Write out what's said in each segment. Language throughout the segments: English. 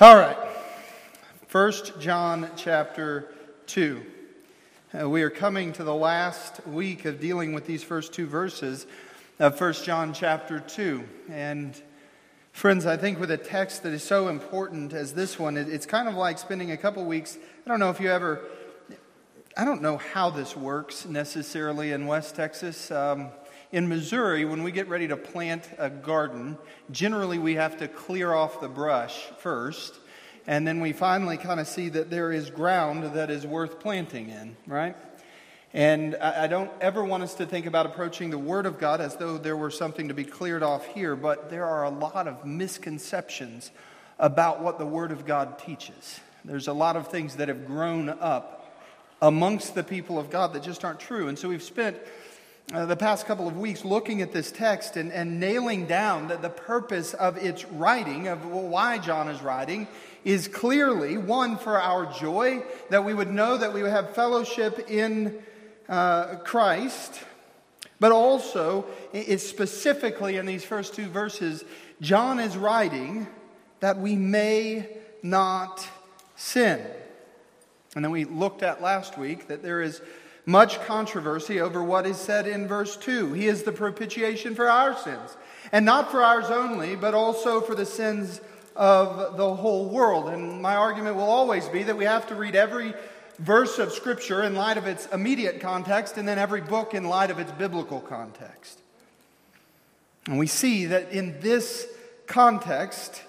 All right. First John chapter 2. Uh, we are coming to the last week of dealing with these first two verses of First John chapter 2. And friends, I think with a text that is so important as this one, it, it's kind of like spending a couple weeks. I don't know if you ever, I don't know how this works necessarily in West Texas. Um, in Missouri, when we get ready to plant a garden, generally we have to clear off the brush first, and then we finally kind of see that there is ground that is worth planting in, right? And I don't ever want us to think about approaching the Word of God as though there were something to be cleared off here, but there are a lot of misconceptions about what the Word of God teaches. There's a lot of things that have grown up amongst the people of God that just aren't true. And so we've spent uh, the past couple of weeks looking at this text and, and nailing down that the purpose of its writing, of why John is writing, is clearly one for our joy, that we would know that we would have fellowship in uh, Christ, but also, it's specifically in these first two verses, John is writing that we may not sin. And then we looked at last week that there is much controversy over what is said in verse 2. He is the propitiation for our sins, and not for ours only, but also for the sins of the whole world. And my argument will always be that we have to read every verse of Scripture in light of its immediate context, and then every book in light of its biblical context. And we see that in this context,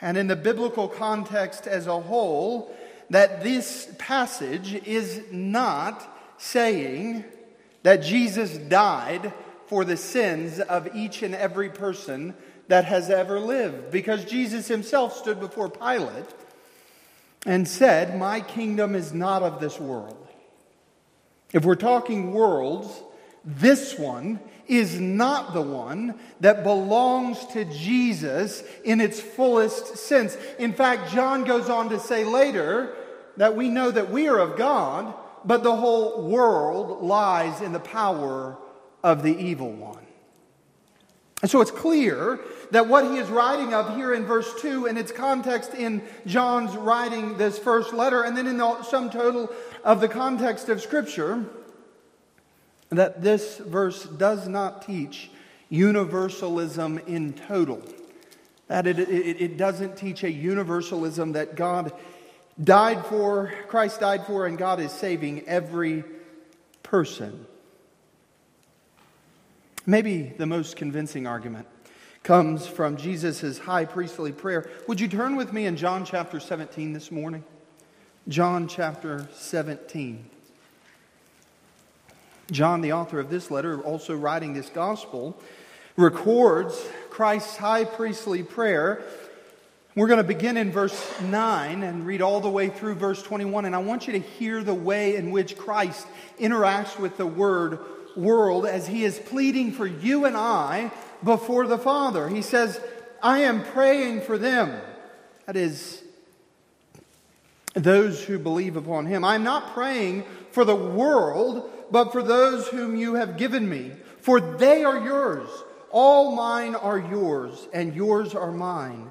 and in the biblical context as a whole, that this passage is not saying that Jesus died for the sins of each and every person that has ever lived. Because Jesus himself stood before Pilate and said, My kingdom is not of this world. If we're talking worlds, this one is not the one that belongs to Jesus in its fullest sense. In fact, John goes on to say later that we know that we are of God but the whole world lies in the power of the evil one. And so it's clear that what he is writing of here in verse 2 and its context in John's writing this first letter, and then in the sum total of the context of Scripture, that this verse does not teach universalism in total. That it, it, it doesn't teach a universalism that God died for, Christ died for, and God is saving every person. Maybe the most convincing argument comes from Jesus' high priestly prayer. Would you turn with me in John chapter 17 this morning? John chapter 17. John, the author of this letter, also writing this gospel, records Christ's high priestly prayer we're going to begin in verse 9 and read all the way through verse 21. And I want you to hear the way in which Christ interacts with the word world as he is pleading for you and I before the Father. He says, I am praying for them. That is, those who believe upon him. I'm not praying for the world, but for those whom you have given me, for they are yours. All mine are yours, and yours are mine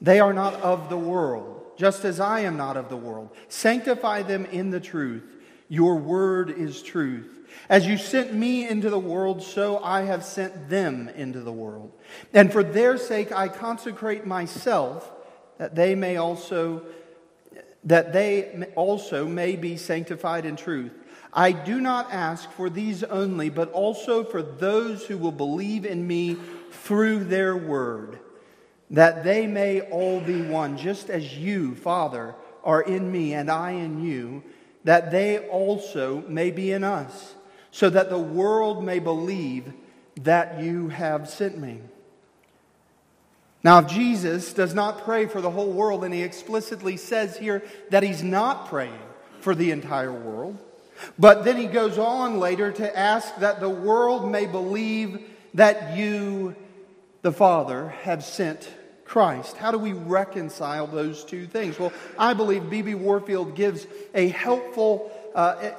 They are not of the world, just as I am not of the world. Sanctify them in the truth. Your word is truth. As you sent me into the world, so I have sent them into the world. And for their sake I consecrate myself, that they may also that they also may be sanctified in truth. I do not ask for these only, but also for those who will believe in me through their word, that they may all be one, just as you, Father, are in me and I in you, that they also may be in us, so that the world may believe that you have sent me. Now, if Jesus does not pray for the whole world, and he explicitly says here that he's not praying for the entire world, but then he goes on later to ask that the world may believe that you, the Father, have sent Christ. How do we reconcile those two things? Well, I believe B.B. Warfield gives a helpful uh,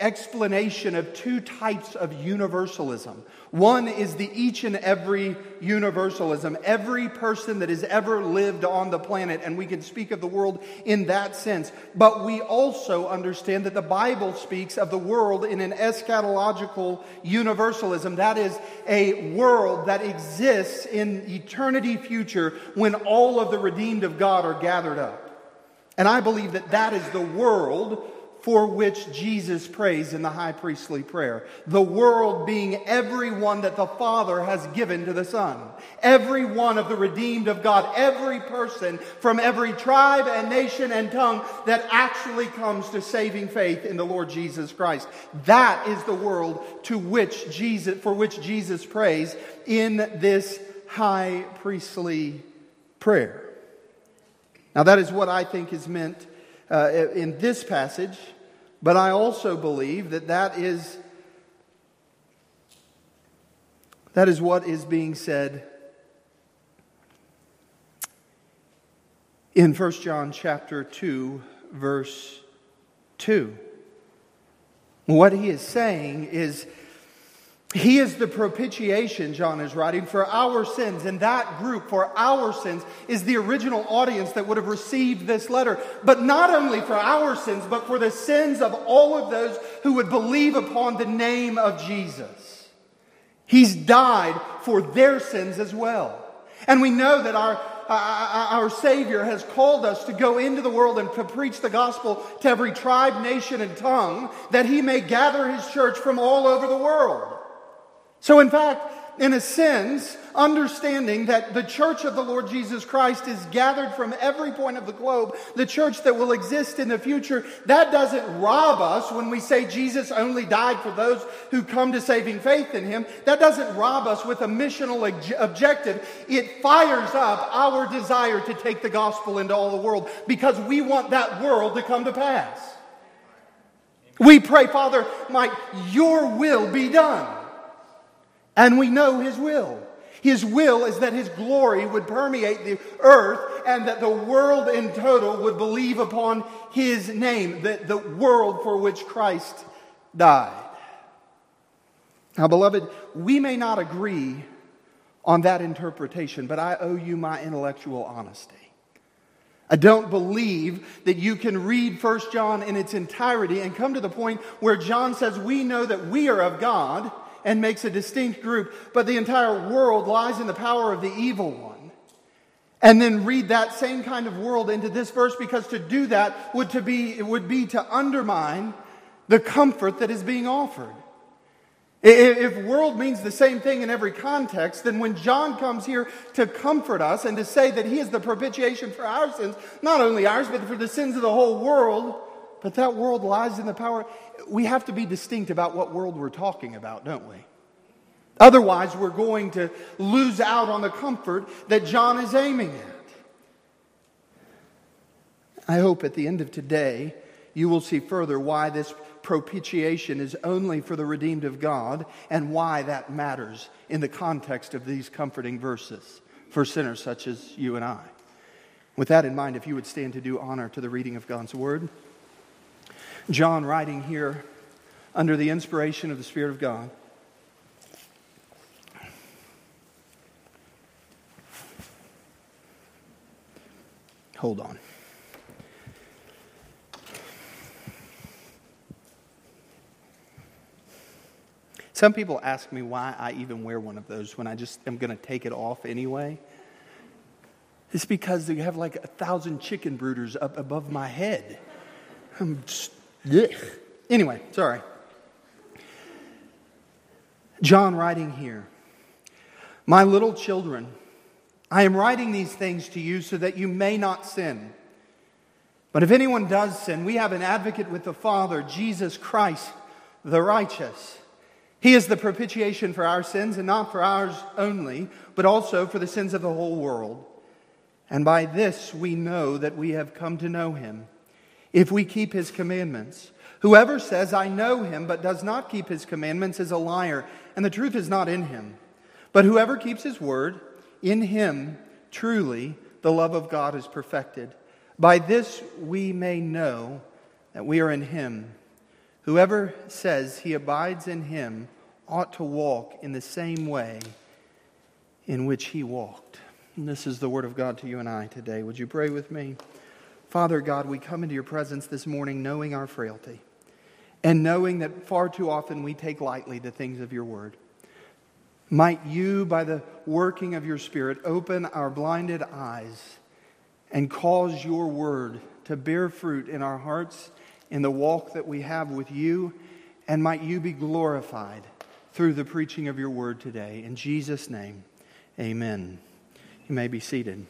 explanation of two types of universalism. One is the each and every universalism, every person that has ever lived on the planet, and we can speak of the world in that sense. But we also understand that the Bible speaks of the world in an eschatological universalism. That is a world that exists in eternity future when all of the redeemed of God are gathered up. And I believe that that is the world for which Jesus prays in the high priestly prayer. The world being everyone that the Father has given to the Son. Every one of the redeemed of God. Every person from every tribe and nation and tongue that actually comes to saving faith in the Lord Jesus Christ. That is the world to which Jesus, for which Jesus prays in this high priestly prayer. Now that is what I think is meant uh, in this passage but I also believe that that is, that is what is being said in 1 John chapter 2 verse 2. What he is saying is he is the propitiation, John is writing, for our sins. And that group, for our sins, is the original audience that would have received this letter. But not only for our sins, but for the sins of all of those who would believe upon the name of Jesus. He's died for their sins as well. And we know that our, our Savior has called us to go into the world and to preach the gospel to every tribe, nation, and tongue, that He may gather His church from all over the world. So, in fact, in a sense, understanding that the church of the Lord Jesus Christ is gathered from every point of the globe, the church that will exist in the future, that doesn't rob us when we say Jesus only died for those who come to saving faith in him. That doesn't rob us with a missional objective. It fires up our desire to take the gospel into all the world because we want that world to come to pass. We pray, Father, might your will be done. And we know His will. His will is that His glory would permeate the earth and that the world in total would believe upon His name, the, the world for which Christ died. Now, beloved, we may not agree on that interpretation, but I owe you my intellectual honesty. I don't believe that you can read 1 John in its entirety and come to the point where John says, We know that we are of God and makes a distinct group, but the entire world lies in the power of the evil one. And then read that same kind of world into this verse because to do that would, to be, would be to undermine the comfort that is being offered. If world means the same thing in every context, then when John comes here to comfort us and to say that he is the propitiation for our sins, not only ours, but for the sins of the whole world, but that world lies in the power. We have to be distinct about what world we're talking about, don't we? Otherwise, we're going to lose out on the comfort that John is aiming at. I hope at the end of today, you will see further why this propitiation is only for the redeemed of God and why that matters in the context of these comforting verses for sinners such as you and I. With that in mind, if you would stand to do honor to the reading of God's word. John, writing here under the inspiration of the Spirit of God, Hold on. Some people ask me why I even wear one of those when I just am going to take it off anyway. It's because you have like a thousand chicken brooders up above my head. I'm just, Anyway, sorry. John writing here My little children, I am writing these things to you so that you may not sin. But if anyone does sin, we have an advocate with the Father, Jesus Christ, the righteous. He is the propitiation for our sins, and not for ours only, but also for the sins of the whole world. And by this we know that we have come to know him, if we keep his commandments. Whoever says, I know him, but does not keep his commandments, is a liar, and the truth is not in him. But whoever keeps his word, in him truly the love of God is perfected. By this we may know that we are in him. Whoever says he abides in him ought to walk in the same way in which he walked. And this is the word of God to you and I today. Would you pray with me? Father God, we come into your presence this morning knowing our frailty and knowing that far too often we take lightly the things of your word. Might you, by the working of your Spirit, open our blinded eyes and cause your word to bear fruit in our hearts in the walk that we have with you, and might you be glorified through the preaching of your word today. In Jesus' name, amen. You may be seated.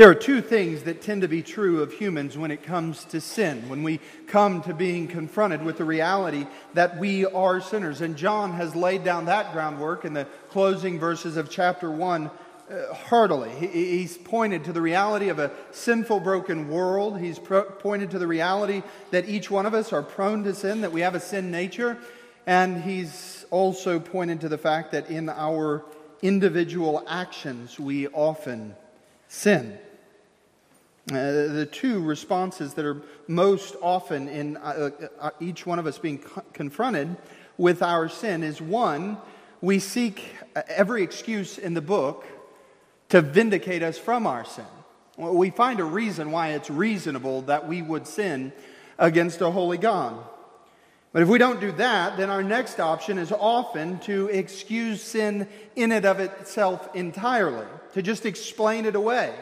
There are two things that tend to be true of humans when it comes to sin, when we come to being confronted with the reality that we are sinners. And John has laid down that groundwork in the closing verses of chapter 1 uh, heartily. He, he's pointed to the reality of a sinful, broken world. He's pro- pointed to the reality that each one of us are prone to sin, that we have a sin nature. And he's also pointed to the fact that in our individual actions, we often sin. Uh, the two responses that are most often in uh, uh, each one of us being co- confronted with our sin is one, we seek uh, every excuse in the book to vindicate us from our sin. We find a reason why it's reasonable that we would sin against a holy God. But if we don't do that, then our next option is often to excuse sin in and of itself entirely, to just explain it away.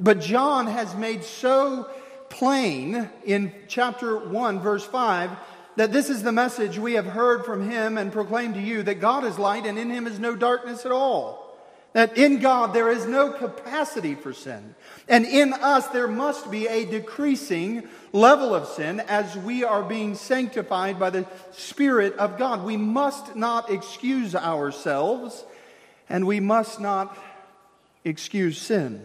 But John has made so plain in chapter 1, verse 5, that this is the message we have heard from him and proclaimed to you that God is light and in him is no darkness at all. That in God there is no capacity for sin. And in us there must be a decreasing level of sin as we are being sanctified by the Spirit of God. We must not excuse ourselves and we must not excuse sin.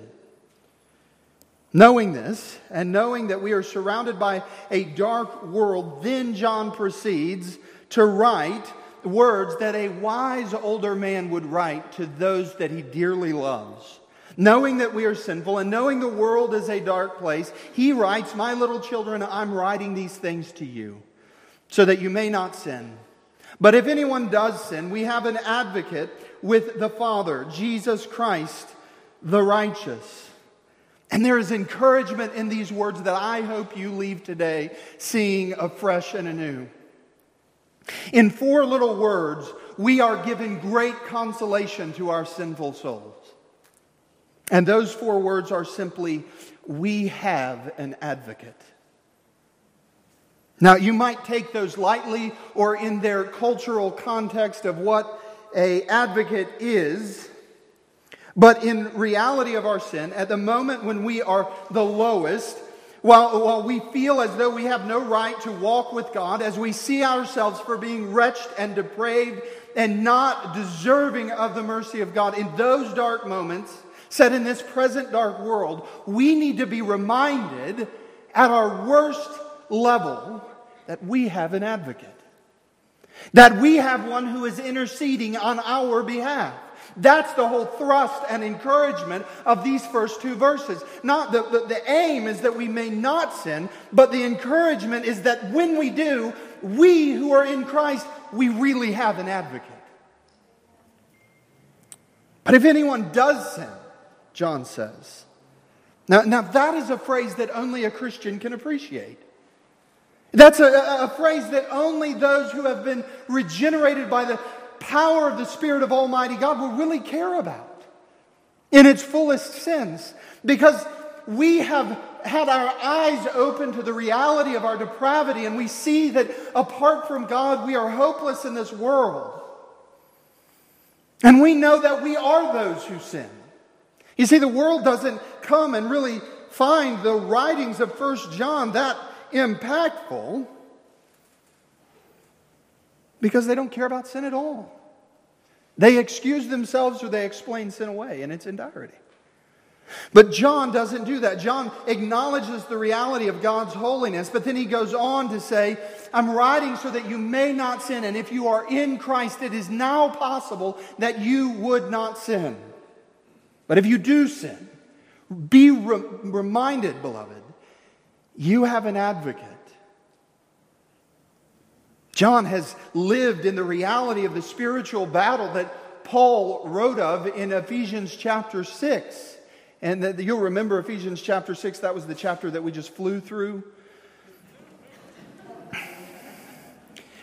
Knowing this and knowing that we are surrounded by a dark world, then John proceeds to write words that a wise older man would write to those that he dearly loves. Knowing that we are sinful and knowing the world is a dark place, he writes, My little children, I'm writing these things to you so that you may not sin. But if anyone does sin, we have an advocate with the Father, Jesus Christ, the righteous. And there is encouragement in these words that I hope you leave today seeing afresh and anew. In four little words, we are given great consolation to our sinful souls. And those four words are simply, we have an advocate. Now, you might take those lightly or in their cultural context of what a advocate is. But in reality of our sin, at the moment when we are the lowest, while, while we feel as though we have no right to walk with God, as we see ourselves for being wretched and depraved and not deserving of the mercy of God, in those dark moments, set in this present dark world, we need to be reminded at our worst level that we have an advocate. That we have one who is interceding on our behalf. That's the whole thrust and encouragement of these first two verses. Not the, the, the, aim is that we may not sin, but the encouragement is that when we do, we who are in Christ, we really have an advocate. But if anyone does sin, John says. Now, now that is a phrase that only a Christian can appreciate. That's a, a, a phrase that only those who have been regenerated by the power of the Spirit of Almighty God will really care about. in its fullest sense because we have had our eyes open to the reality of our depravity and we see that apart from God, we are hopeless in this world. And we know that we are those who sin. You see, the world doesn't come and really find the writings of First John that impactful because they don't care about sin at all. They excuse themselves or they explain sin away in its entirety. But John doesn't do that. John acknowledges the reality of God's holiness, but then he goes on to say, I'm writing so that you may not sin. And if you are in Christ, it is now possible that you would not sin. But if you do sin, be re- reminded, beloved, you have an advocate. John has lived in the reality of the spiritual battle that Paul wrote of in Ephesians chapter 6. And that you'll remember Ephesians chapter 6, that was the chapter that we just flew through.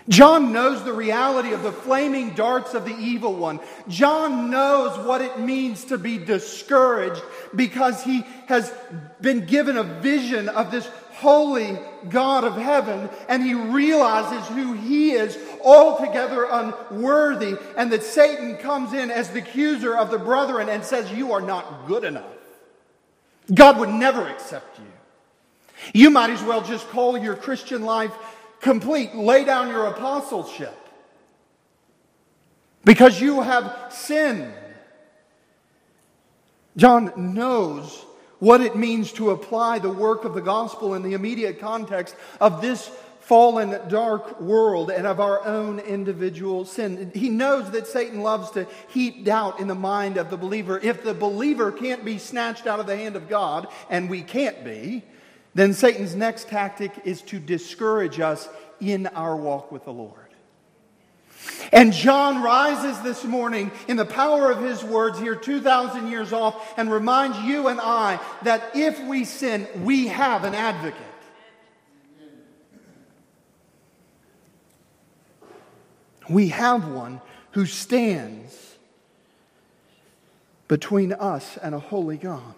John knows the reality of the flaming darts of the evil one. John knows what it means to be discouraged because he has been given a vision of this holy God of heaven and he realizes who he is altogether unworthy and that Satan comes in as the accuser of the brethren and says, You are not good enough. God would never accept you. You might as well just call your Christian life complete. Lay down your apostleship because you have sinned. John knows what it means to apply the work of the gospel in the immediate context of this fallen, dark world and of our own individual sin. He knows that Satan loves to heap doubt in the mind of the believer. If the believer can't be snatched out of the hand of God, and we can't be, then Satan's next tactic is to discourage us in our walk with the Lord. And John rises this morning in the power of his words here 2,000 years off and reminds you and I that if we sin, we have an advocate. We have one who stands between us and a holy God.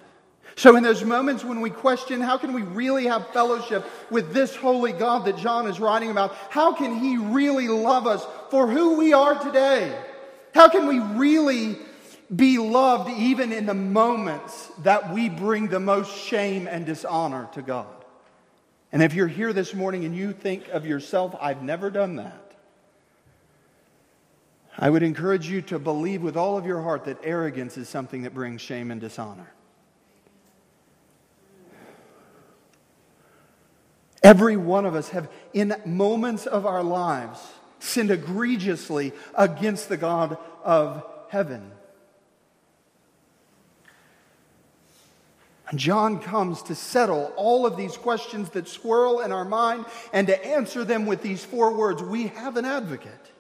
So, in those moments when we question, how can we really have fellowship with this holy God that John is writing about? How can he really love us for who we are today? How can we really be loved even in the moments that we bring the most shame and dishonor to God? And if you're here this morning and you think of yourself, I've never done that, I would encourage you to believe with all of your heart that arrogance is something that brings shame and dishonor. Every one of us have, in moments of our lives, sinned egregiously against the God of heaven. And John comes to settle all of these questions that swirl in our mind and to answer them with these four words We have an advocate.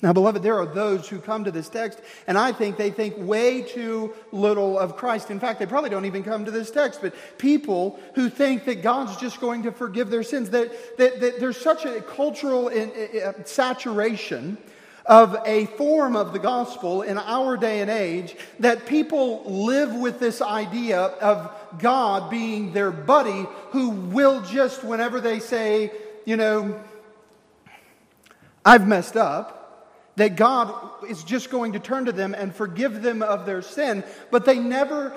Now, beloved, there are those who come to this text, and I think they think way too little of Christ. In fact, they probably don't even come to this text, but people who think that God's just going to forgive their sins, that, that, that there's such a cultural in, in, saturation of a form of the gospel in our day and age that people live with this idea of God being their buddy who will just, whenever they say, you know, I've messed up, that God is just going to turn to them and forgive them of their sin, but they never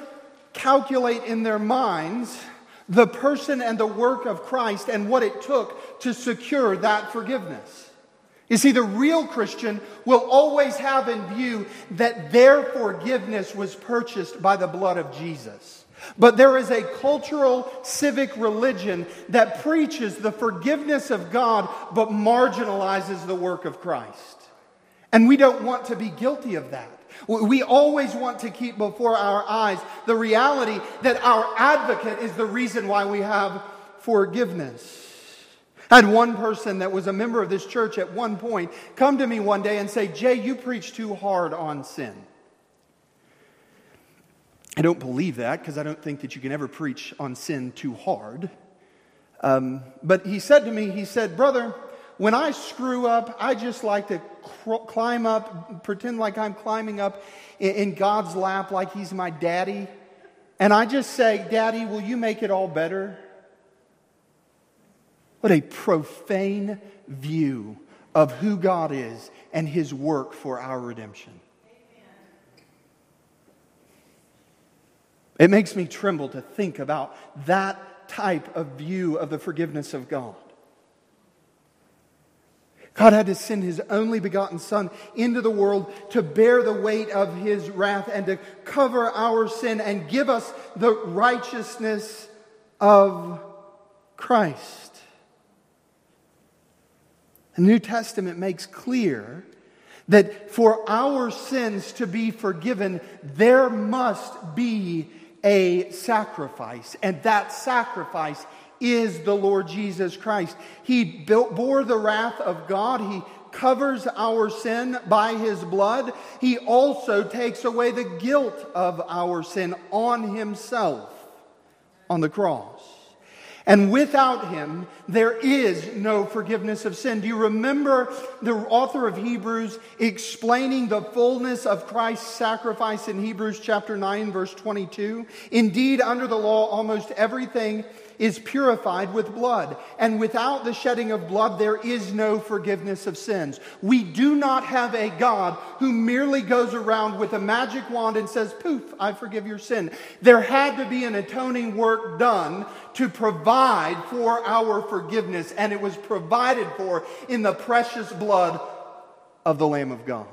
calculate in their minds the person and the work of Christ and what it took to secure that forgiveness. You see, the real Christian will always have in view that their forgiveness was purchased by the blood of Jesus. But there is a cultural civic religion that preaches the forgiveness of God but marginalizes the work of Christ. And we don't want to be guilty of that. We always want to keep before our eyes the reality that our advocate is the reason why we have forgiveness. I had one person that was a member of this church at one point come to me one day and say, Jay, you preach too hard on sin. I don't believe that because I don't think that you can ever preach on sin too hard. Um, but he said to me, he said, Brother, when I screw up, I just like to cr- climb up, pretend like I'm climbing up in, in God's lap like He's my daddy. And I just say, Daddy, will you make it all better? What a profane view of who God is and His work for our redemption. It makes me tremble to think about that type of view of the forgiveness of God. God had to send his only begotten Son into the world to bear the weight of his wrath and to cover our sin and give us the righteousness of Christ. The New Testament makes clear that for our sins to be forgiven, there must be a sacrifice, and that sacrifice is the Lord Jesus Christ. He built, bore the wrath of God. He covers our sin by his blood. He also takes away the guilt of our sin on himself on the cross. And without him, there is no forgiveness of sin. Do you remember the author of Hebrews explaining the fullness of Christ's sacrifice in Hebrews chapter 9, verse 22? Indeed, under the law, almost everything is purified with blood. And without the shedding of blood, there is no forgiveness of sins. We do not have a God who merely goes around with a magic wand and says, poof, I forgive your sin. There had to be an atoning work done to provide for our forgiveness, and it was provided for in the precious blood of the Lamb of God.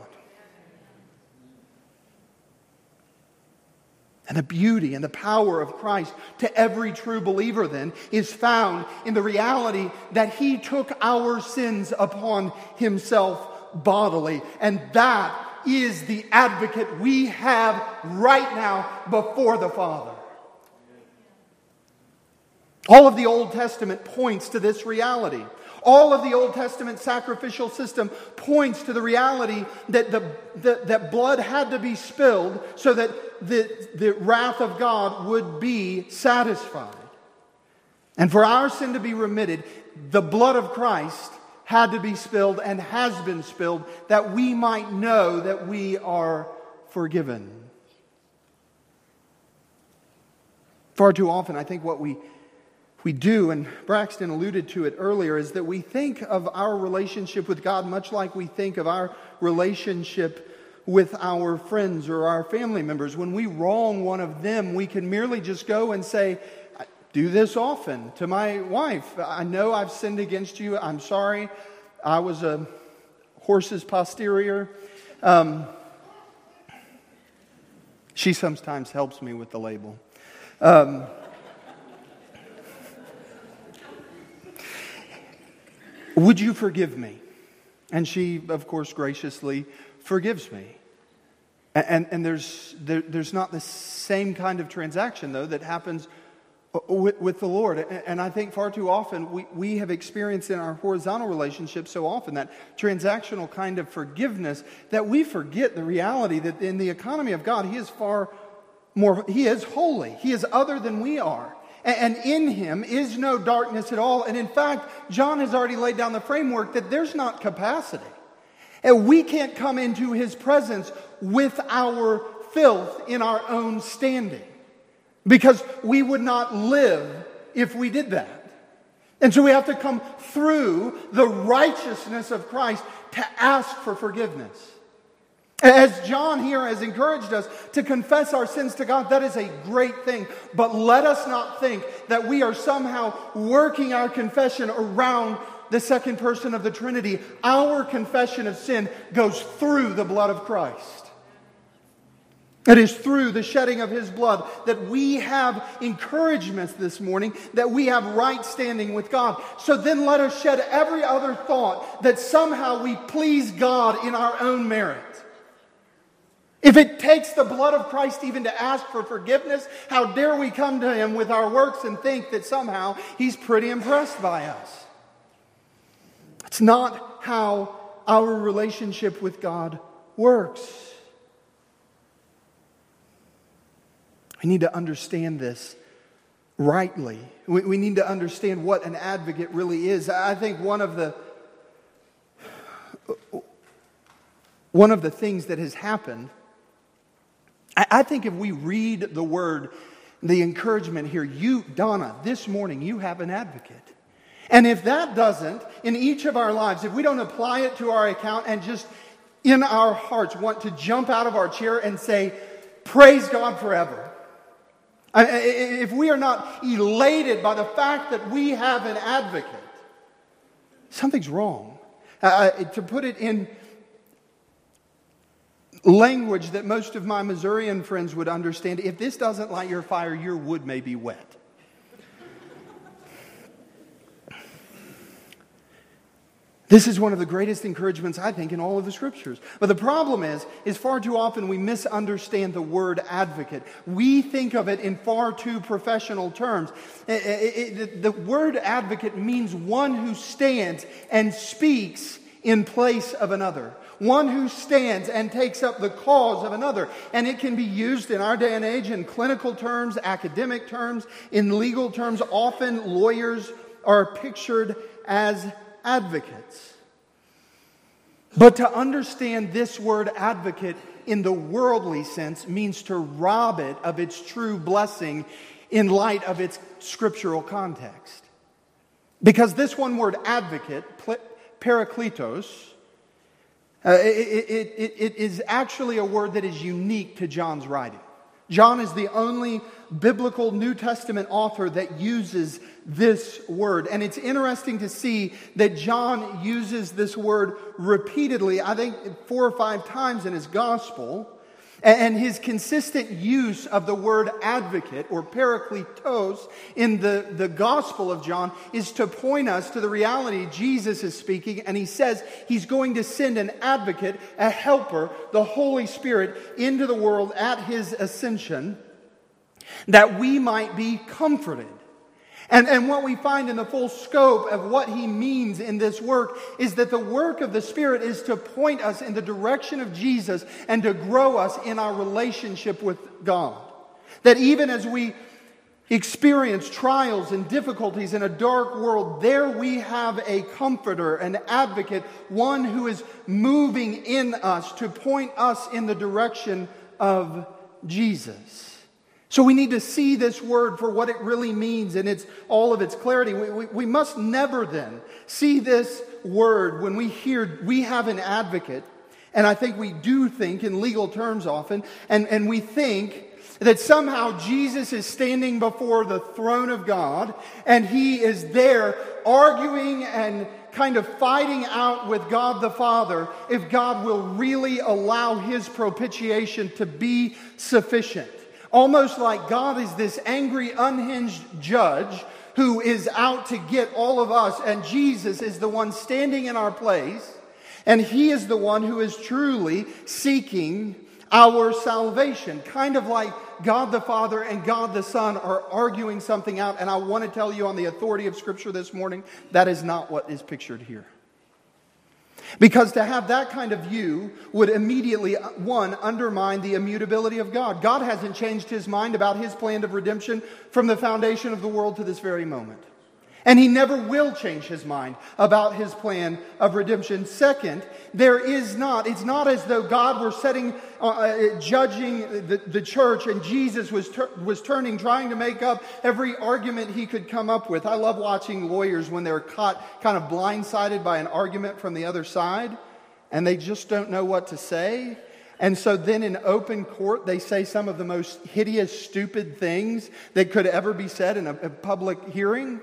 And the beauty and the power of Christ to every true believer, then, is found in the reality that He took our sins upon Himself bodily. And that is the advocate we have right now before the Father. All of the Old Testament points to this reality. All of the Old Testament sacrificial system points to the reality that, the, the, that blood had to be spilled so that the, the wrath of God would be satisfied. And for our sin to be remitted, the blood of Christ had to be spilled and has been spilled that we might know that we are forgiven. Far too often, I think what we we do, and Braxton alluded to it earlier, is that we think of our relationship with God much like we think of our relationship with our friends or our family members. When we wrong one of them, we can merely just go and say, do this often to my wife. I know I've sinned against you. I'm sorry. I was a horse's posterior. Um, she sometimes helps me with the label. Um, Would you forgive me? And she, of course, graciously forgives me. And, and there's, there, there's not the same kind of transaction, though, that happens with, with, the Lord. And I think far too often we, we have experienced in our horizontal relationships so often that transactional kind of forgiveness that we forget the reality that in the economy of God, He is far more, He is holy. He is other than we are. And in him is no darkness at all. And in fact, John has already laid down the framework that there's not capacity. And we can't come into his presence with our filth in our own standing because we would not live if we did that. And so we have to come through the righteousness of Christ to ask for forgiveness. As John here has encouraged us to confess our sins to God, that is a great thing. But let us not think that we are somehow working our confession around the second person of the Trinity. Our confession of sin goes through the blood of Christ. It is through the shedding of his blood that we have encouragements this morning, that we have right standing with God. So then let us shed every other thought that somehow we please God in our own merit. If it takes the blood of Christ even to ask for forgiveness, how dare we come to Him with our works and think that somehow He's pretty impressed by us? It's not how our relationship with God works. We need to understand this rightly. We, we need to understand what an advocate really is. I think one of the one of the things that has happened, I, I think if we read the word, the encouragement here, you, Donna, this morning, you have an advocate. And if that doesn't, in each of our lives, if we don't apply it to our account and just in our hearts want to jump out of our chair and say, Praise God forever. If we are not elated by the fact that we have an advocate, something's wrong. Uh, to put it in language that most of my Missourian friends would understand, if this doesn't light your fire, your wood may be wet. This is one of the greatest encouragements, I think, in all of the scriptures. But the problem is, is far too often we misunderstand the word advocate. We think of it in far too professional terms. It, it, it, the word advocate means one who stands and speaks in place of another. One who stands and takes up the cause of another. And it can be used in our day and age in clinical terms, academic terms, in legal terms. Often lawyers are pictured as advocates. But to understand this word advocate in the worldly sense means to rob it of its true blessing in light of its scriptural context. Because this one word advocate, parakletos, uh, it, it, it, it is actually a word that is unique to John's writing. John is the only biblical New Testament author that uses this word. And it's interesting to see that John uses this word repeatedly, I think four or five times in his gospel. And his consistent use of the word advocate or parakletos in the, the Gospel of John is to point us to the reality Jesus is speaking. And he says he's going to send an advocate, a helper, the Holy Spirit into the world at his ascension that we might be comforted. And, and what we find in the full scope of what he means in this work is that the work of the Spirit is to point us in the direction of Jesus and to grow us in our relationship with God. That even as we experience trials and difficulties in a dark world, there we have a comforter, an advocate, one who is moving in us to point us in the direction of Jesus. So we need to see this word for what it really means and its all of its clarity. We, we, we, must never then see this word when we hear we have an advocate, and I think we do think in legal terms often, and, and we think that somehow Jesus is standing before the throne of God and he is there arguing and kind of fighting out with God the Father if God will really allow his propitiation to be sufficient. Almost like God is this angry, unhinged judge who is out to get all of us, and Jesus is the one standing in our place, and He is the one who is truly seeking our salvation. Kind of like God the Father and God the Son are arguing something out, and I want to tell you on the authority of Scripture this morning, that is not what is pictured here. Because to have that kind of view would immediately, uh, one, undermine the immutability of God. God hasn't changed his mind about his plan of redemption from the foundation of the world to this very moment. And he never will change his mind about his plan of redemption. Second, there is not, it's not as though God were setting, uh, uh, judging the, the church and Jesus was, ter- was turning, trying to make up every argument he could come up with. I love watching lawyers when they're caught kind of blindsided by an argument from the other side and they just don't know what to say. And so then in open court, they say some of the most hideous, stupid things that could ever be said in a, a public hearing.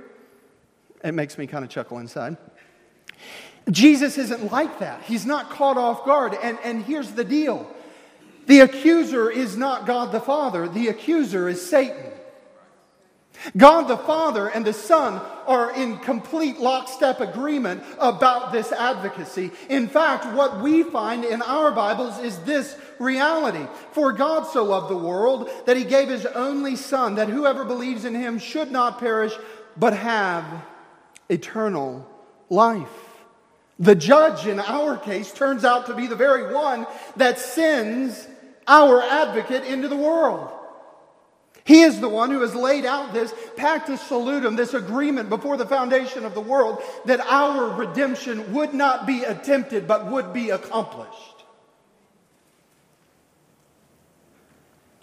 It makes me kind of chuckle inside. Jesus isn't like that. He's not caught off guard. And, and here's the deal the accuser is not God the Father, the accuser is Satan. God the Father and the Son are in complete lockstep agreement about this advocacy. In fact, what we find in our Bibles is this reality. For God so loved the world that he gave his only Son, that whoever believes in him should not perish, but have eternal life. The judge in our case turns out to be the very one that sends our advocate into the world. He is the one who has laid out this pactus salutum, this agreement before the foundation of the world that our redemption would not be attempted but would be accomplished.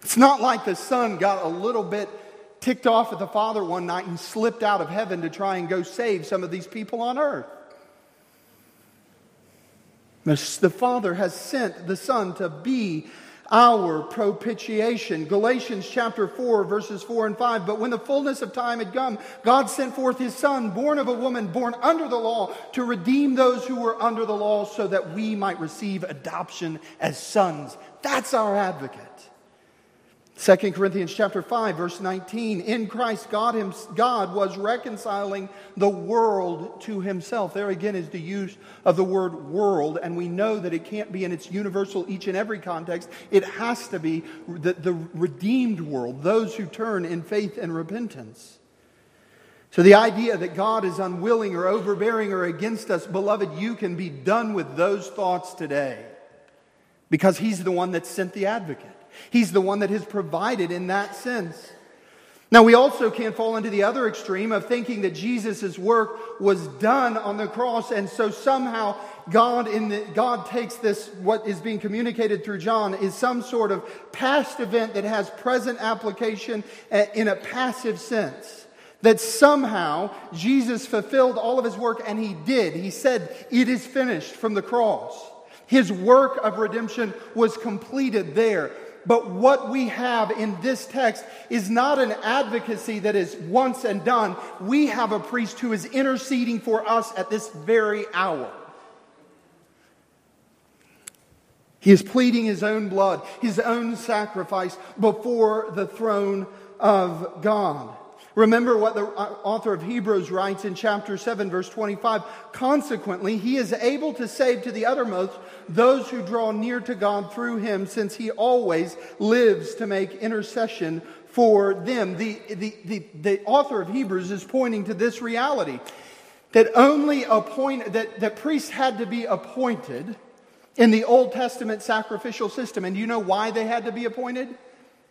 It's not like the son got a little bit ticked off at the father one night and slipped out of heaven to try and go save some of these people on earth. The father has sent the son to be our propitiation. Galatians chapter 4, verses 4 and 5. But when the fullness of time had come, God sent forth his Son, born of a woman, born under the law, to redeem those who were under the law so that we might receive adoption as sons. That's our advocate. 2 Corinthians chapter 5 verse 19 in Christ God him, God was reconciling the world to himself. There again is the use of the word world and we know that it can't be in its universal each and every context. It has to be the, the redeemed world those who turn in faith and repentance. So the idea that God is unwilling or overbearing or against us beloved you can be done with those thoughts today because he's the one that sent the advocate He's the one that has provided in that sense. Now, we also can't fall into the other extreme of thinking that Jesus' work was done on the cross, and so somehow God, in the, God takes this, what is being communicated through John, is some sort of past event that has present application uh, in a passive sense. That somehow Jesus fulfilled all of his work, and he did. He said, It is finished from the cross. His work of redemption was completed there. But what we have in this text is not an advocacy that is once and done. We have a priest who is interceding for us at this very hour. He is pleading his own blood, his own sacrifice before the throne of God. Remember what the uh, author of Hebrews writes in chapter 7, verse 25. Consequently, he is able to save to the uttermost those who draw near to God through him, since he always lives to make intercession for them. The, the, the, the author of Hebrews is pointing to this reality that only appoint, that, that priests had to be appointed in the Old Testament sacrificial system. And do you know why they had to be appointed?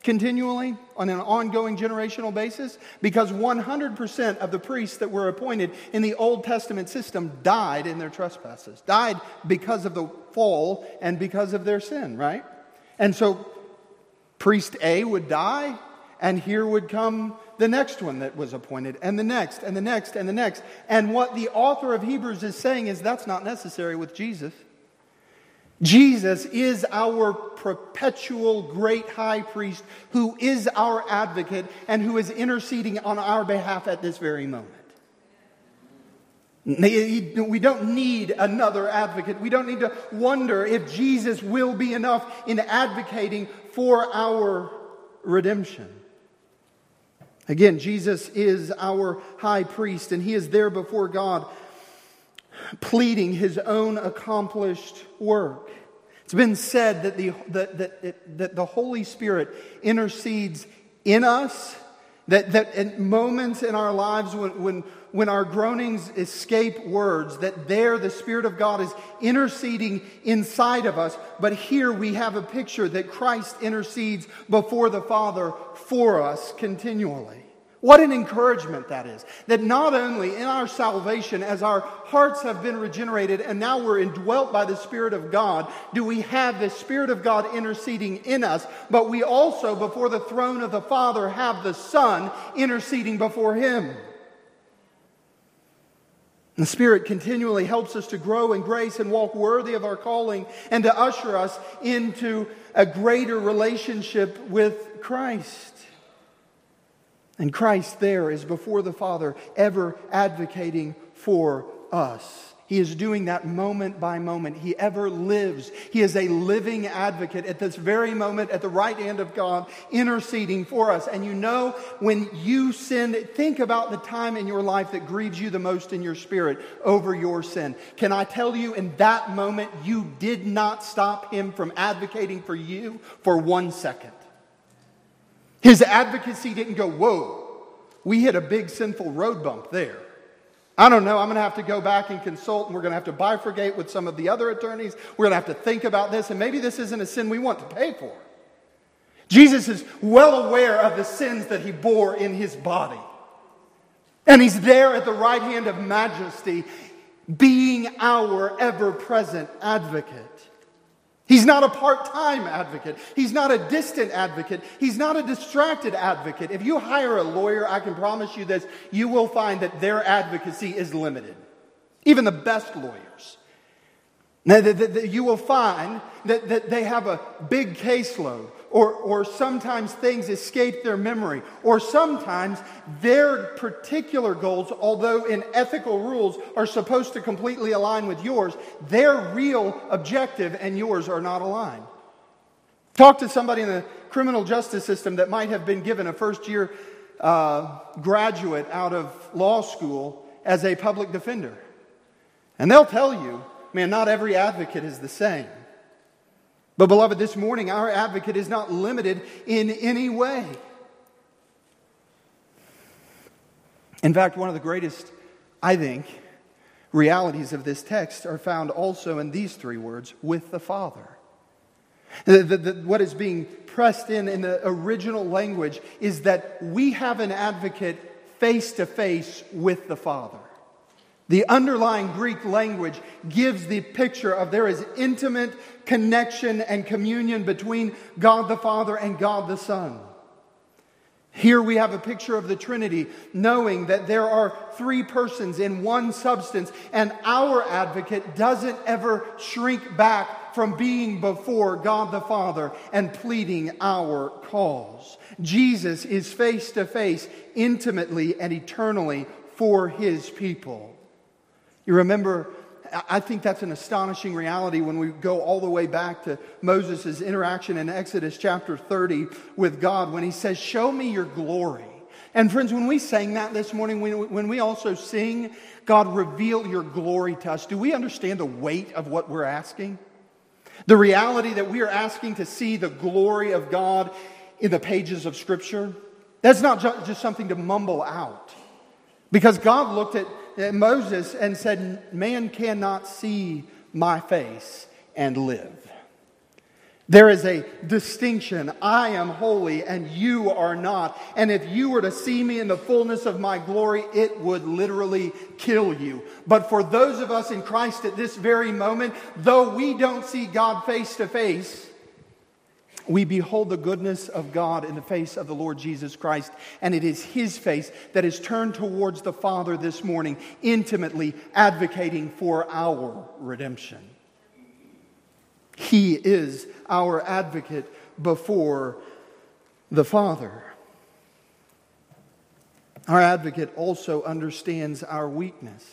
Continually on an ongoing generational basis? Because 100% of the priests that were appointed in the Old Testament system died in their trespasses, died because of the fall and because of their sin, right? And so priest A would die, and here would come the next one that was appointed, and the next, and the next, and the next. And what the author of Hebrews is saying is that's not necessary with Jesus. Jesus is our perpetual great high priest who is our advocate and who is interceding on our behalf at this very moment. We don't need another advocate. We don't need to wonder if Jesus will be enough in advocating for our redemption. Again, Jesus is our high priest, and he is there before God pleading his own accomplished work. It's been said that the, that, that, that the Holy Spirit intercedes in us, that, that at moments in our lives when, when, when our groanings escape words, that there the Spirit of God is interceding inside of us. But here we have a picture that Christ intercedes before the Father for us continually. What an encouragement that is. That not only in our salvation, as our hearts have been regenerated and now we're indwelt by the Spirit of God, do we have the Spirit of God interceding in us, but we also, before the throne of the Father, have the Son interceding before Him. The Spirit continually helps us to grow in grace and walk worthy of our calling and to usher us into a greater relationship with Christ. And Christ there is before the Father, ever advocating for us. He is doing that moment by moment. He ever lives. He is a living advocate at this very moment at the right hand of God, interceding for us. And you know, when you sin, think about the time in your life that grieves you the most in your spirit over your sin. Can I tell you, in that moment, you did not stop him from advocating for you for one second. His advocacy didn't go, whoa, we hit a big sinful road bump there. I don't know. I'm going to have to go back and consult, and we're going to have to bifurcate with some of the other attorneys. We're going to have to think about this, and maybe this isn't a sin we want to pay for. Jesus is well aware of the sins that he bore in his body. And he's there at the right hand of majesty, being our ever present advocate. He's not a part time advocate. He's not a distant advocate. He's not a distracted advocate. If you hire a lawyer, I can promise you this you will find that their advocacy is limited. Even the best lawyers. Now, you will find that, that they have a big caseload, or, or sometimes things escape their memory, or sometimes their particular goals, although in ethical rules are supposed to completely align with yours, their real objective and yours are not aligned. Talk to somebody in the criminal justice system that might have been given a first year uh, graduate out of law school as a public defender. And they'll tell you man, not every advocate is the same. But, beloved, this morning, our advocate is not limited in any way. In fact, one of the greatest, I think, realities of this text are found also in these three words with the Father. The, the, the, what is being pressed in in the original language is that we have an advocate face to face with the Father. The underlying Greek language gives the picture of there is intimate connection and communion between God the Father and God the Son. Here we have a picture of the Trinity, knowing that there are three persons in one substance, and our advocate doesn't ever shrink back from being before God the Father and pleading our cause. Jesus is face to face, intimately and eternally for his people. You remember, I think that's an astonishing reality when we go all the way back to Moses' interaction in Exodus chapter 30 with God when he says, Show me your glory. And friends, when we sang that this morning, when we also sing, God, reveal your glory to us, do we understand the weight of what we're asking? The reality that we are asking to see the glory of God in the pages of Scripture? That's not just something to mumble out. Because God looked at Uh, Moses and said, Man cannot see my face and live. There is a distinction. I am holy and you are not. And if you were to see me in the fullness of my glory, it would literally kill you. But for those of us in Christ at this very moment, though we don't see God face to face, we behold the goodness of God in the face of the Lord Jesus Christ, and it is His face that is turned towards the Father this morning, intimately advocating for our redemption. He is our advocate before the Father. Our advocate also understands our weakness.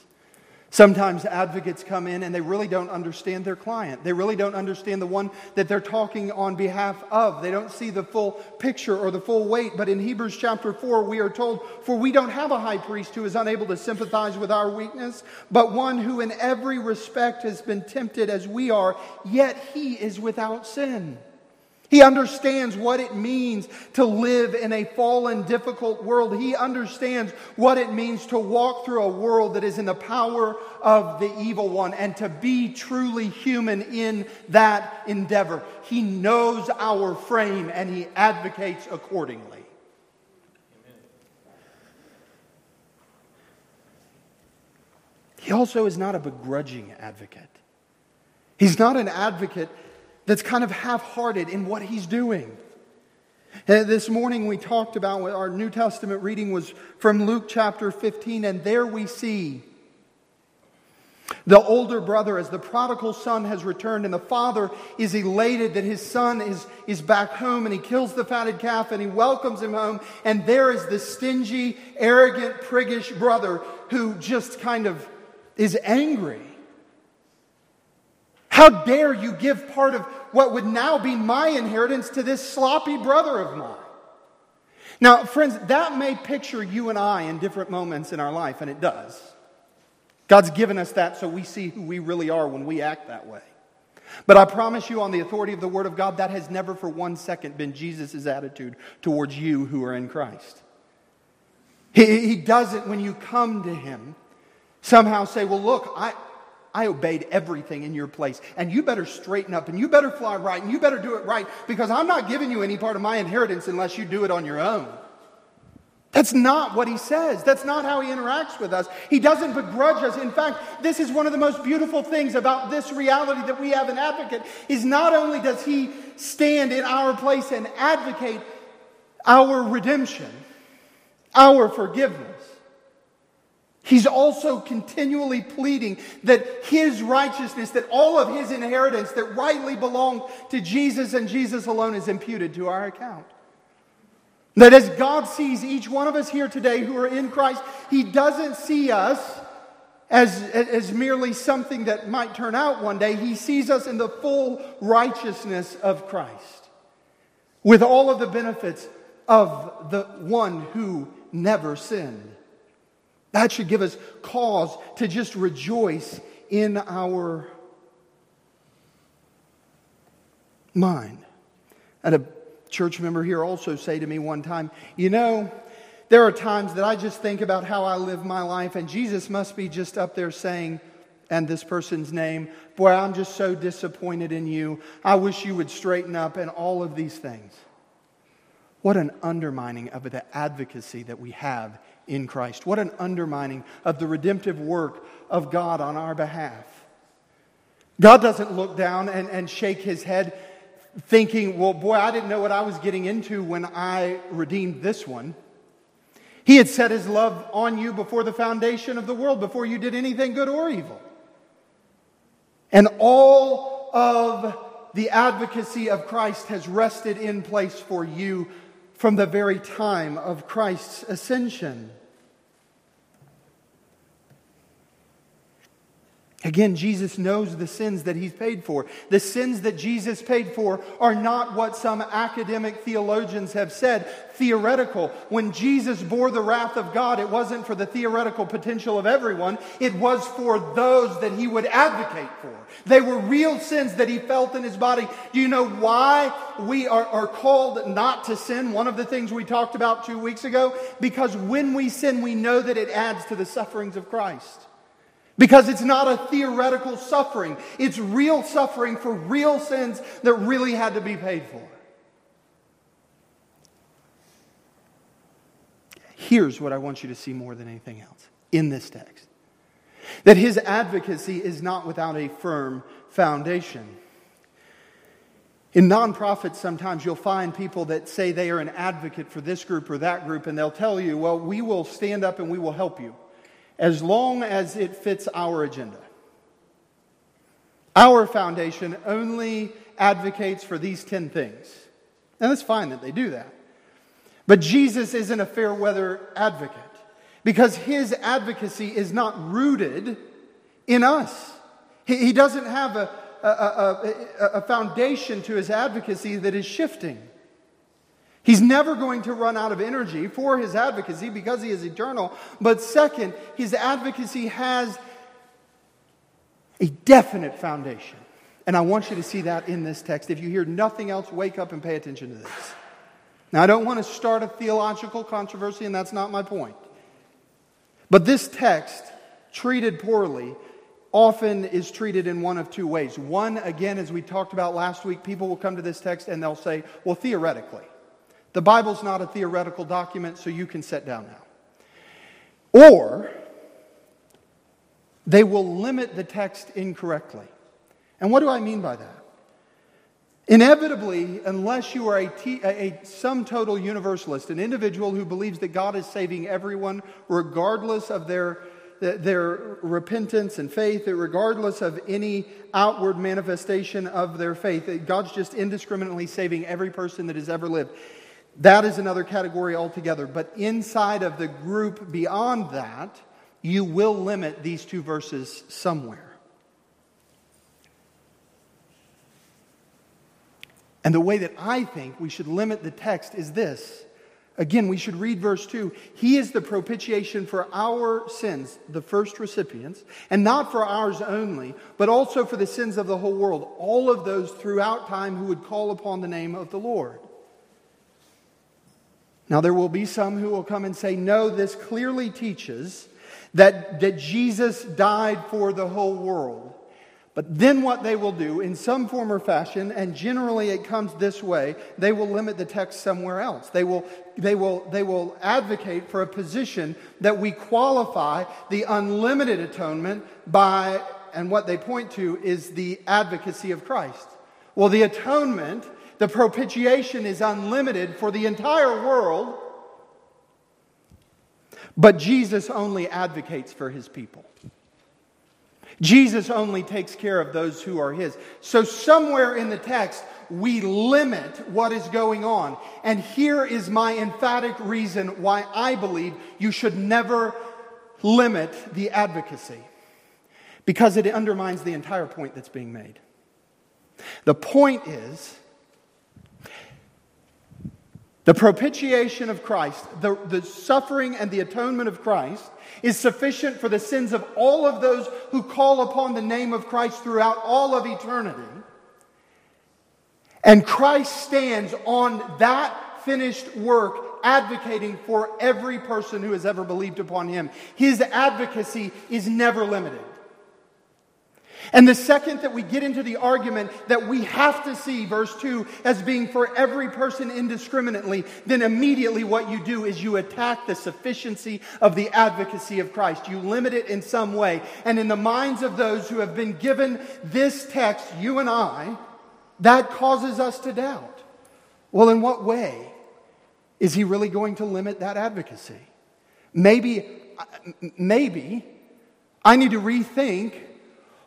Sometimes advocates come in and they really don't understand their client. They really don't understand the one that they're talking on behalf of. They don't see the full picture or the full weight. But in Hebrews chapter 4, we are told, For we don't have a high priest who is unable to sympathize with our weakness, but one who in every respect has been tempted as we are, yet he is without sin. He understands what it means to live in a fallen, difficult world. He understands what it means to walk through a world that is in the power of the evil one and to be truly human in that endeavor. He knows our frame and he advocates accordingly. He also is not a begrudging advocate. He's not an advocate that's kind of half hearted in what he's doing. Uh, this morning we talked about our New Testament reading was from Luke chapter 15, and there we see the older brother as the prodigal son has returned, and the father is elated that his son is, is back home, and he kills the fatted calf and he welcomes him home. And there is the stingy, arrogant, priggish brother who just kind of is angry. How dare you give part of what would now be my inheritance to this sloppy brother of mine. Now, friends, that may picture you and I in different moments in our life, and it does. God's given us that so we see who we really are when we act that way. But I promise you, on the authority of the Word of God, that has never for one second been Jesus' attitude towards you who are in Christ. He, he doesn't, when you come to Him, somehow say, Well, look, I, I obeyed everything in your place. And you better straighten up and you better fly right and you better do it right because I'm not giving you any part of my inheritance unless you do it on your own. That's not what he says. That's not how he interacts with us. He doesn't begrudge us. In fact, this is one of the most beautiful things about this reality that we have an advocate is not only does he stand in our place and advocate our redemption, our forgiveness, He's also continually pleading that his righteousness, that all of his inheritance that rightly belonged to Jesus and Jesus alone is imputed to our account. That as God sees each one of us here today who are in Christ, he doesn't see us as, as merely something that might turn out one day. He sees us in the full righteousness of Christ with all of the benefits of the one who never sinned. That should give us cause to just rejoice in our mind. And a church member here also say to me one time, You know, there are times that I just think about how I live my life, and Jesus must be just up there saying, and this person's name, Boy, I'm just so disappointed in you. I wish you would straighten up, and all of these things. What an undermining of the advocacy that we have in Christ. What an undermining of the redemptive work of God on our behalf. God doesn't look down and, and shake his head thinking, well, boy, I didn't know what I was getting into when I redeemed this one. He had set his love on you before the foundation of the world, before you did anything good or evil. And all of the advocacy of Christ has rested in place for you from the very time of Christ's ascension. Again, Jesus knows the sins that he's paid for. The sins that Jesus paid for are not what some academic theologians have said, theoretical. When Jesus bore the wrath of God, it wasn't for the theoretical potential of everyone, it was for those that he would advocate for. They were real sins that he felt in his body. Do you know why we are, are called not to sin? One of the things we talked about two weeks ago, because when we sin, we know that it adds to the sufferings of Christ. Because it's not a theoretical suffering, it's real suffering for real sins that really had to be paid for. Here's what I want you to see more than anything else in this text that his advocacy is not without a firm foundation. In nonprofits, sometimes you'll find people that say they are an advocate for this group or that group, and they'll tell you, well, we will stand up and we will help you as long as it fits our agenda. Our foundation only advocates for these 10 things. And it's fine that they do that. But Jesus isn't a fair weather advocate because his advocacy is not rooted in us. He, doesn't have a, a, a, a foundation to his advocacy that is shifting. He's never going to run out of energy for his advocacy because he is eternal. But second, his advocacy has a definite foundation. And I want you to see that in this text. If you hear nothing else, wake up and pay attention to this. Now, I don't want to start a theological controversy, and that's not my point. But this text, treated poorly, often is treated in one of two ways. One, again, as we talked about last week, people will come to this text and they'll say, well, theoretically. The Bible's not a theoretical document, so you can sit down now. Or they will limit the text incorrectly. And what do I mean by that? Inevitably, unless you are a, sum total universalist, an individual who believes that God is saving everyone regardless of their, their repentance and faith, regardless of any outward manifestation of their faith, God's just indiscriminately saving every person that has ever lived. That is another category altogether. But inside of the group beyond that, you will limit these two verses somewhere. And the way that I think we should limit the text is this. Again, we should read verse 2. He is the propitiation for our sins, the first recipients, and not for ours only, but also for the sins of the whole world, all of those throughout time who would call upon the name of the Lord. Now, there will be some who will come and say, no, this clearly teaches that, that Jesus died for the whole world. But then what they will do, in some form or fashion, and generally it comes this way, they will limit the text somewhere else. They will, they will, they will advocate for a position that we qualify the unlimited atonement by, and what they point to is the advocacy of Christ. Well, the atonement, the propitiation is unlimited for the entire world, but Jesus only advocates for his people. Jesus only takes care of those who are his. So, somewhere in the text, we limit what is going on. And here is my emphatic reason why I believe you should never limit the advocacy because it undermines the entire point that's being made. The point is the propitiation of Christ, the, the suffering and the atonement of Christ is sufficient for the sins of all of those who call upon the name of Christ throughout all of eternity. And Christ stands on that finished work advocating for every person who has ever believed upon him. His advocacy is never limited. And the second that we get into the argument that we have to see verse 2 as being for every person indiscriminately, then immediately what you do is you attack the sufficiency of the advocacy of Christ. You limit it in some way. And in the minds of those who have been given this text, you and I, that causes us to doubt. Well, in what way is he really going to limit that advocacy? Maybe, uh, maybe I need to rethink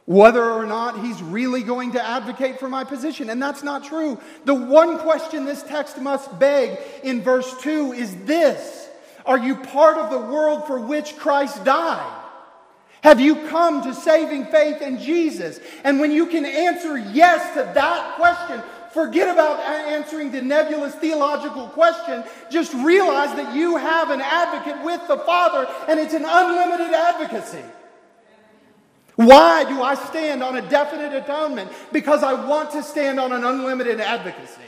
whether or not he's really going to advocate for my position. And that's not true. The one question this text must beg in verse 2 is this Are you part of the world for which Christ died? Have you come to saving faith in Jesus? And when you can answer yes to that question, forget about answering the nebulous theological question. Just realize that you have an advocate with the Father, and it's an unlimited advocacy. Why do I stand on a definite atonement? Because I want to stand on an unlimited advocacy.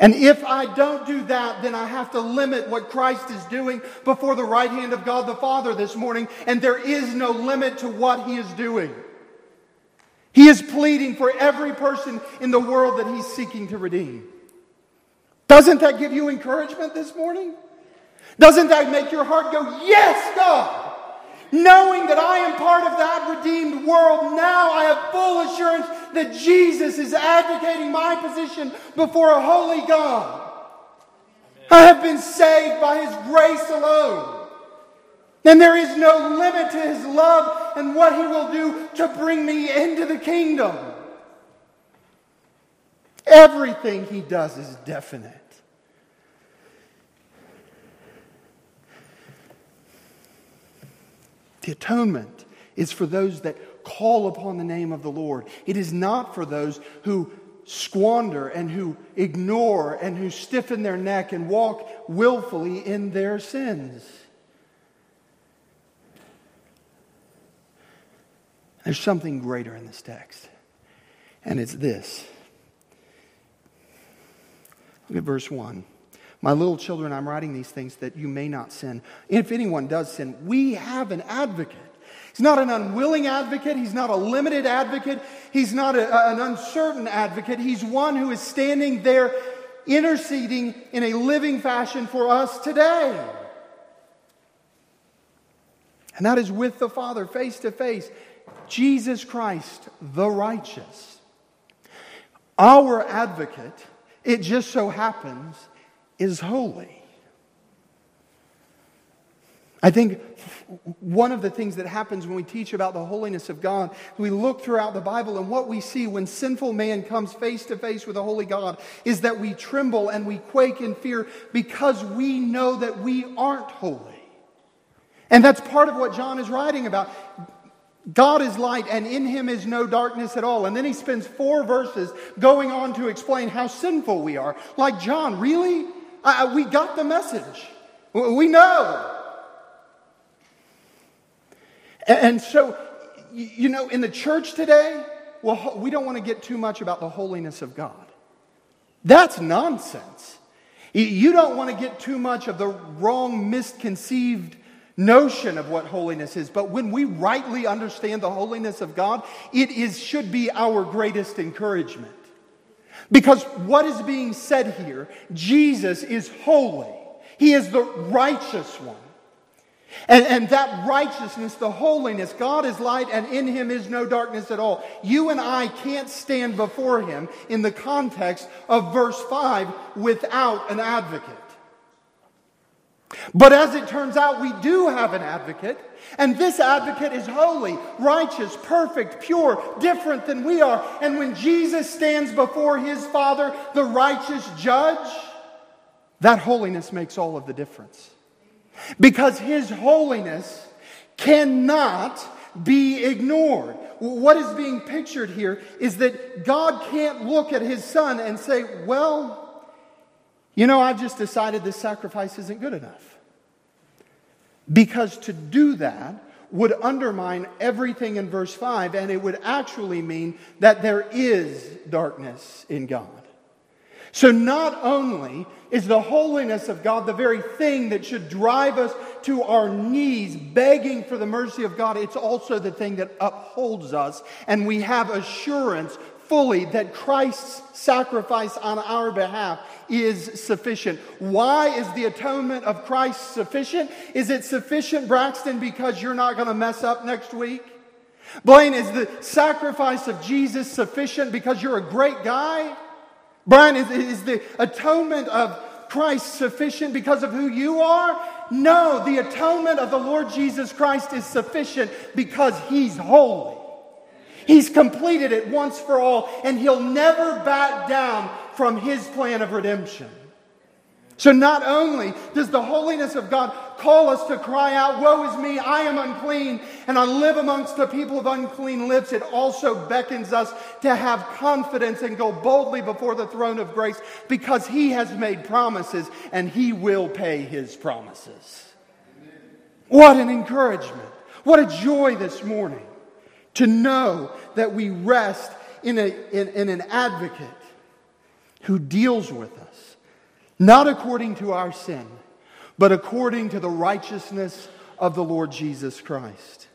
And if I don't do that, then I have to limit what Christ is doing before the right hand of God the Father this morning, and there is no limit to what He is doing. He is pleading for every person in the world that He's seeking to redeem. Doesn't that give you encouragement this morning? Doesn't that make your heart go, Yes, God? Knowing that I am part of that redeemed world, now I have full assurance that Jesus is advocating my position before a holy God. I have been saved by His grace alone. And there is no limit to His love and what He will do to bring me into the kingdom. Everything He does is definite. The atonement is for those that call upon the name of the Lord. It is not for those who squander and who ignore and who stiffen their neck and walk willfully in their sins. There's something greater in this text, and it's this. Look at verse 1. My little children, I'm writing these things that you may not sin. If anyone does sin, we have an advocate. He's not an unwilling advocate. He's not a limited advocate. He's not a, an uncertain advocate. He's one who is standing there interceding in a living fashion for us today. And that is with the Father, face to face. Jesus Christ, the righteous. Our advocate, it just so happens, is holy. I think one of the things that happens when we teach about the holiness of God, we look throughout the Bible, and what we see when sinful man comes face to face with a holy God is that we tremble and we quake in fear because we know that we aren't holy. And that's part of what John is writing about. God is light, and in him is no darkness at all. And then he spends four verses going on to explain how sinful we are. Like, John, really? I, we got the message. We know. And so, you know, in the church today, well, we don't want to get too much about the holiness of God. That's nonsense. You don't want to get too much of the wrong, misconceived notion of what holiness is. But when we rightly understand the holiness of God, it is, should be our greatest encouragement. Because what is being said here, Jesus is holy. He is the righteous one. And, and that righteousness, the holiness, God is light and in him is no darkness at all. You and I can't stand before him in the context of verse 5 without an advocate. But as it turns out, we do have an advocate, and this advocate is holy, righteous, perfect, pure, different than we are. And when Jesus stands before his Father, the righteous judge, that holiness makes all of the difference. Because his holiness cannot be ignored. What is being pictured here is that God can't look at his son and say, Well, you know, I've just decided this sacrifice isn't good enough. Because to do that would undermine everything in verse 5, and it would actually mean that there is darkness in God. So, not only is the holiness of God the very thing that should drive us to our knees begging for the mercy of God, it's also the thing that upholds us, and we have assurance fully that Christ's sacrifice on our behalf is sufficient. Why is the atonement of Christ sufficient? Is it sufficient, Braxton, because you're not going to mess up next week? Blaine, is the sacrifice of Jesus sufficient because you're a great guy? Brian, is, is the atonement of Christ sufficient because of who you are? No, the atonement of the Lord Jesus Christ is sufficient because he's holy. He's completed it once for all, and he'll never back down from his plan of redemption. So, not only does the holiness of God call us to cry out, Woe is me, I am unclean, and I live amongst the people of unclean lips, it also beckons us to have confidence and go boldly before the throne of grace because He has made promises and He will pay His promises. What an encouragement! What a joy this morning to know that we rest in, a, in, in an advocate who deals with us, not according to our sin, but according to the righteousness of the Lord Jesus Christ.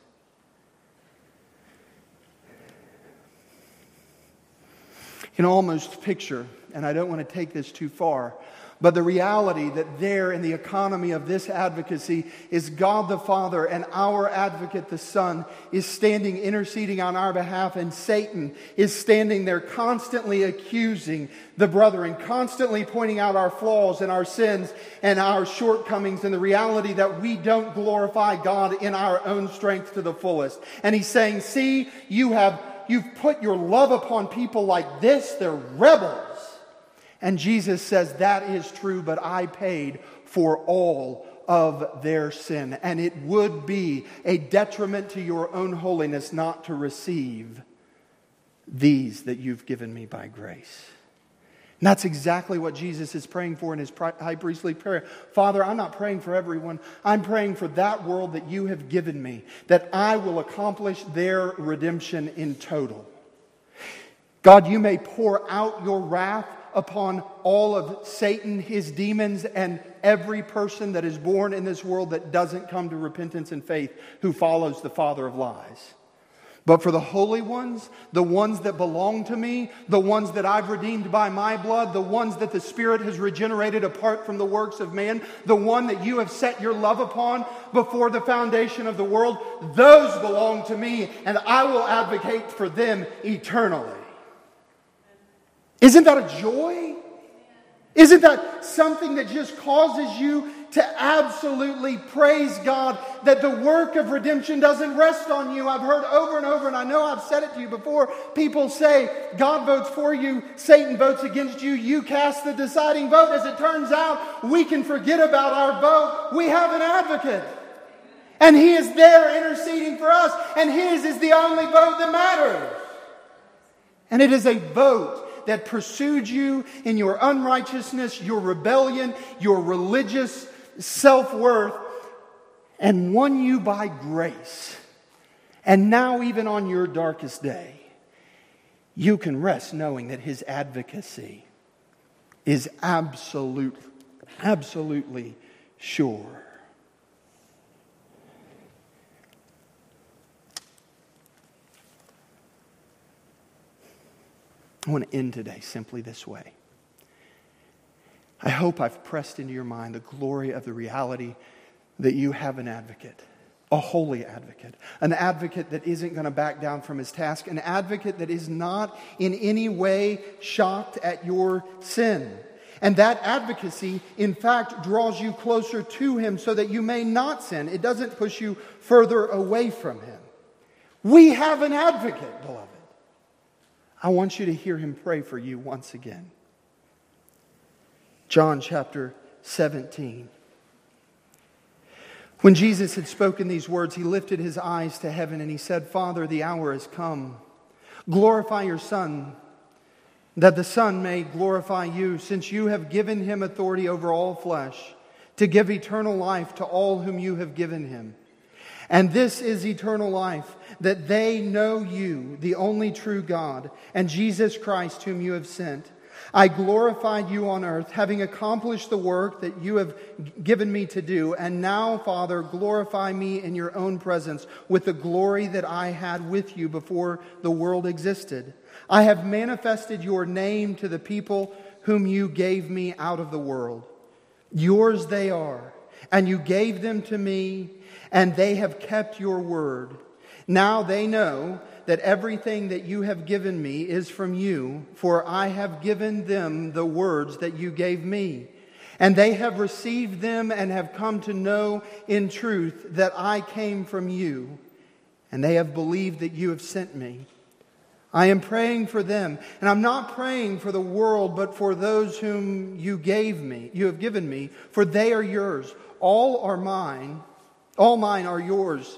You can almost picture, and I don't want to take this too far, but the reality that there in the economy of this advocacy is God the Father and our advocate the Son is standing interceding on our behalf, and Satan is standing there constantly accusing the brethren, constantly pointing out our flaws and our sins and our shortcomings, and the reality that we don't glorify God in our own strength to the fullest. And he's saying, See, you have you've put your love upon people like this, they're rebels. And Jesus says, That is true, but I paid for all of their sin. And it would be a detriment to your own holiness not to receive these that you've given me by grace. And that's exactly what Jesus is praying for in his high priestly prayer. Father, I'm not praying for everyone. I'm praying for that world that you have given me, that I will accomplish their redemption in total. God, you may pour out your wrath upon all of Satan, his demons, and every person that is born in this world that doesn't come to repentance and faith who follows the father of lies. But for the holy ones, the ones that belong to me, the ones that I've redeemed by my blood, the ones that the Spirit has regenerated apart from the works of man, the one that you have set your love upon before the foundation of the world, those belong to me, and I will advocate for them eternally. Isn't that a joy? Isn't that something that just causes you to absolutely praise God that the work of redemption doesn't rest on you? I've heard over and over, and I know I've said it to you before. People say, God votes for you, Satan votes against you, you cast the deciding vote. As it turns out, we can forget about our vote. We have an advocate. And he is there interceding for us, and his is the only vote that matters. And it is a vote that pursued you in your unrighteousness, your rebellion, your religious self worth, and won you by grace. And now, even on your darkest day, you can rest knowing that his advocacy is absolute, absolutely sure. I want to end today simply this way. I hope I've pressed into your mind the glory of the reality that you have an advocate, a holy advocate, an advocate that isn't going to back down from his task, an advocate that is not in any way shocked at your sin. And that advocacy, in fact, draws you closer to him so that you may not sin. It doesn't push you further away from him. We have an advocate, beloved. I want you to hear him pray for you once again. John chapter 17. When Jesus had spoken these words, he lifted his eyes to heaven and he said, Father, the hour has come. Glorify your Son, that the Son may glorify you, since you have given him authority over all flesh, to give eternal life to all whom you have given him. And this is eternal life, that they know you, the only true God, and Jesus Christ, whom you have sent. I glorified you on earth, having accomplished the work that you have given me to do. And now, Father, glorify me in your own presence with the glory that I had with you before the world existed. I have manifested your name to the people whom you gave me out of the world. Yours they are, and you gave them to me, and they have kept your word. Now they know that everything that you have given me is from you, for I have given them the words that you gave me. And they have received them and have come to know in truth that I came from you, and they have believed that you have sent me. I am praying for them, and I'm not praying for the world, but for those whom you gave me, you have given me, for they are yours. All are mine, all mine are yours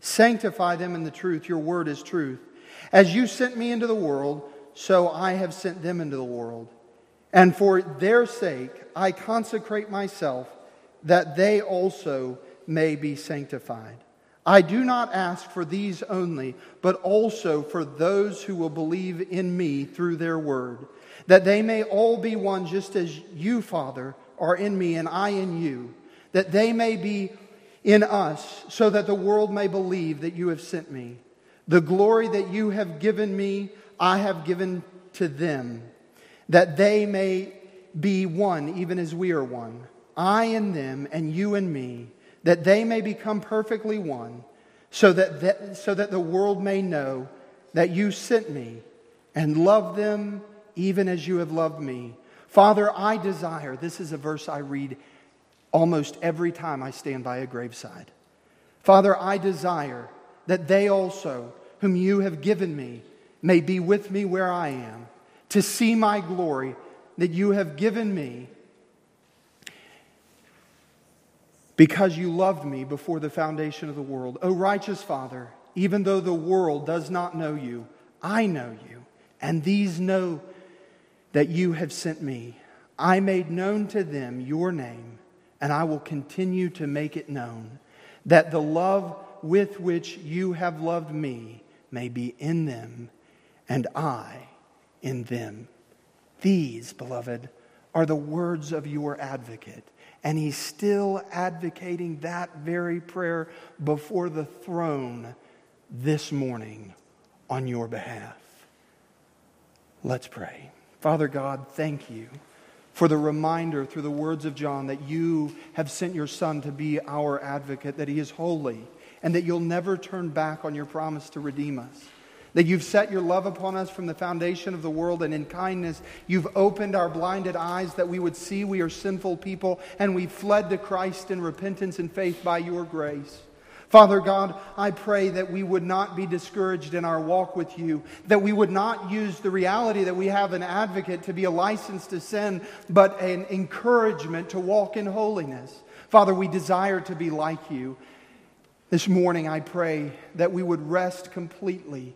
Sanctify them in the truth. Your word is truth. As you sent me into the world, so I have sent them into the world. And for their sake, I consecrate myself that they also may be sanctified. I do not ask for these only, but also for those who will believe in me through their word, that they may all be one, just as you, Father, are in me and I in you, that they may be in us, so that the world may believe that you have sent me. The glory that you have given me, I have given to them, that they may be one, even as we are one. I and them, and you and me, that they may become perfectly one, so that, that, so that the world may know that you sent me and love them even as you have loved me. Father, I desire, this is a verse I read almost every time I stand by a graveside. Father, I desire that they also, whom you have given me, may be with me where I am, to see my glory that you have given me because you loved me before the foundation of the world. O righteous Father, even though the world does not know you, I know you, and these know that you have sent me. I made known to them your name and I will continue to make it known that the love with which you have loved me may be in them and I in them. These, beloved, are the words of your advocate. And he's still advocating that very prayer before the throne this morning on your behalf. Let's pray. Father God, thank you for the reminder through the words of John that you have sent your Son to be our advocate, that he is holy, and that you'll never turn back on your promise to redeem us. that you've set your love upon us from the foundation of the world, and in kindness you've opened our blinded eyes that we would see we are sinful people, and we fled to Christ in repentance and faith by your grace. Father God, I pray that we would not be discouraged in our walk with you, that we would not use the reality that we have an advocate to be a license to sin, but an encouragement to walk in holiness. Father, we desire to be like you. This morning, I pray that we would rest completely